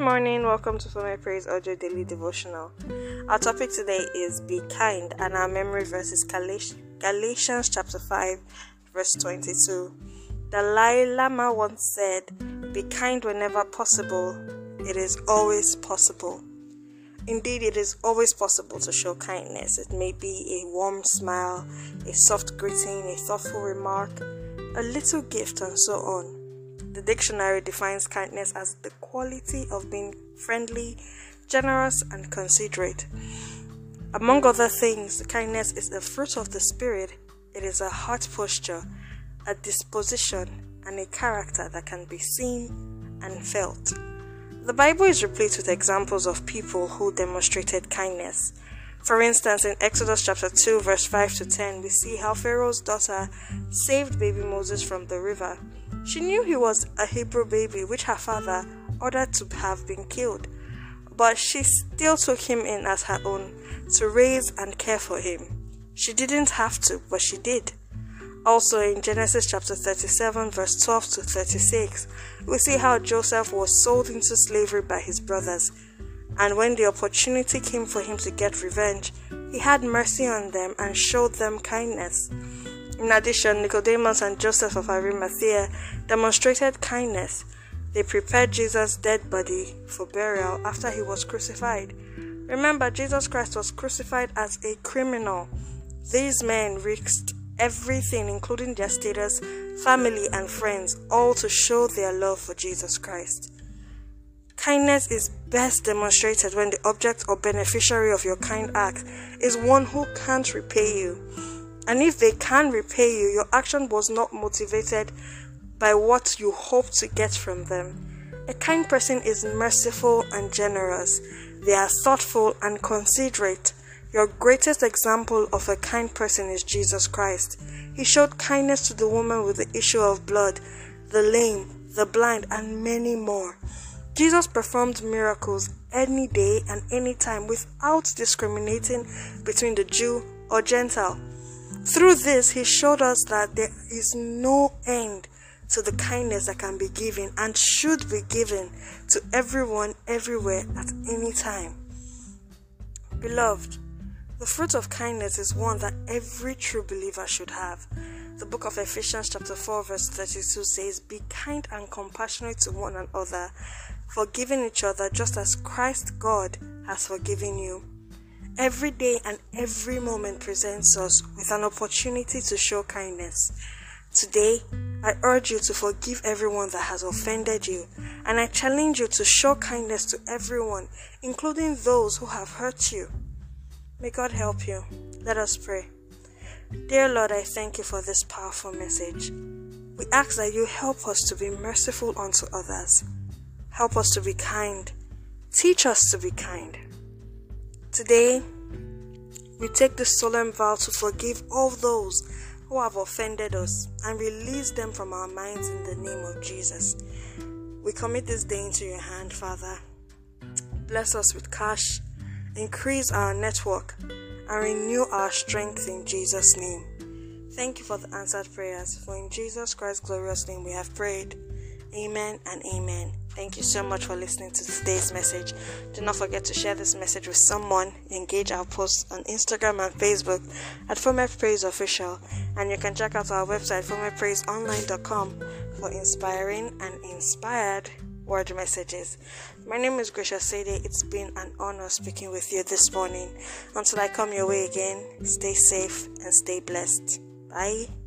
Good morning, welcome to For My Praise Audio Daily Devotional. Our topic today is Be Kind, and our memory verse is Galatians chapter 5, verse 22. Dalai Lama once said, Be kind whenever possible, it is always possible. Indeed, it is always possible to show kindness. It may be a warm smile, a soft greeting, a thoughtful remark, a little gift, and so on. The dictionary defines kindness as the quality of being friendly, generous, and considerate. Among other things, kindness is a fruit of the Spirit. It is a heart posture, a disposition, and a character that can be seen and felt. The Bible is replete with examples of people who demonstrated kindness. For instance, in Exodus chapter 2, verse 5 to 10, we see how Pharaoh's daughter saved baby Moses from the river. She knew he was a Hebrew baby, which her father ordered to have been killed, but she still took him in as her own to raise and care for him. She didn't have to, but she did. Also, in Genesis chapter 37, verse 12 to 36, we see how Joseph was sold into slavery by his brothers, and when the opportunity came for him to get revenge, he had mercy on them and showed them kindness. In addition, Nicodemus and Joseph of Arimathea demonstrated kindness. They prepared Jesus' dead body for burial after he was crucified. Remember, Jesus Christ was crucified as a criminal. These men risked everything, including their status, family, and friends, all to show their love for Jesus Christ. Kindness is best demonstrated when the object or beneficiary of your kind act is one who can't repay you. And if they can repay you, your action was not motivated by what you hope to get from them. A kind person is merciful and generous. They are thoughtful and considerate. Your greatest example of a kind person is Jesus Christ. He showed kindness to the woman with the issue of blood, the lame, the blind, and many more. Jesus performed miracles any day and any time without discriminating between the Jew or Gentile. Through this, he showed us that there is no end to the kindness that can be given and should be given to everyone, everywhere, at any time. Beloved, the fruit of kindness is one that every true believer should have. The book of Ephesians, chapter 4, verse 32 says, Be kind and compassionate to one another, forgiving each other just as Christ God has forgiven you. Every day and every moment presents us with an opportunity to show kindness. Today, I urge you to forgive everyone that has offended you, and I challenge you to show kindness to everyone, including those who have hurt you. May God help you. Let us pray. Dear Lord, I thank you for this powerful message. We ask that you help us to be merciful unto others. Help us to be kind. Teach us to be kind. Today, we take the solemn vow to forgive all those who have offended us and release them from our minds in the name of Jesus. We commit this day into your hand, Father. Bless us with cash, increase our network, and renew our strength in Jesus' name. Thank you for the answered prayers, for in Jesus Christ's glorious name we have prayed. Amen and amen. Thank you so much for listening to today's message. Do not forget to share this message with someone. Engage our posts on Instagram and Facebook at Former Praise Official. And you can check out our website, formerpraiseonline.com, for inspiring and inspired word messages. My name is Grisha Sede. It's been an honor speaking with you this morning. Until I come your way again, stay safe and stay blessed. Bye.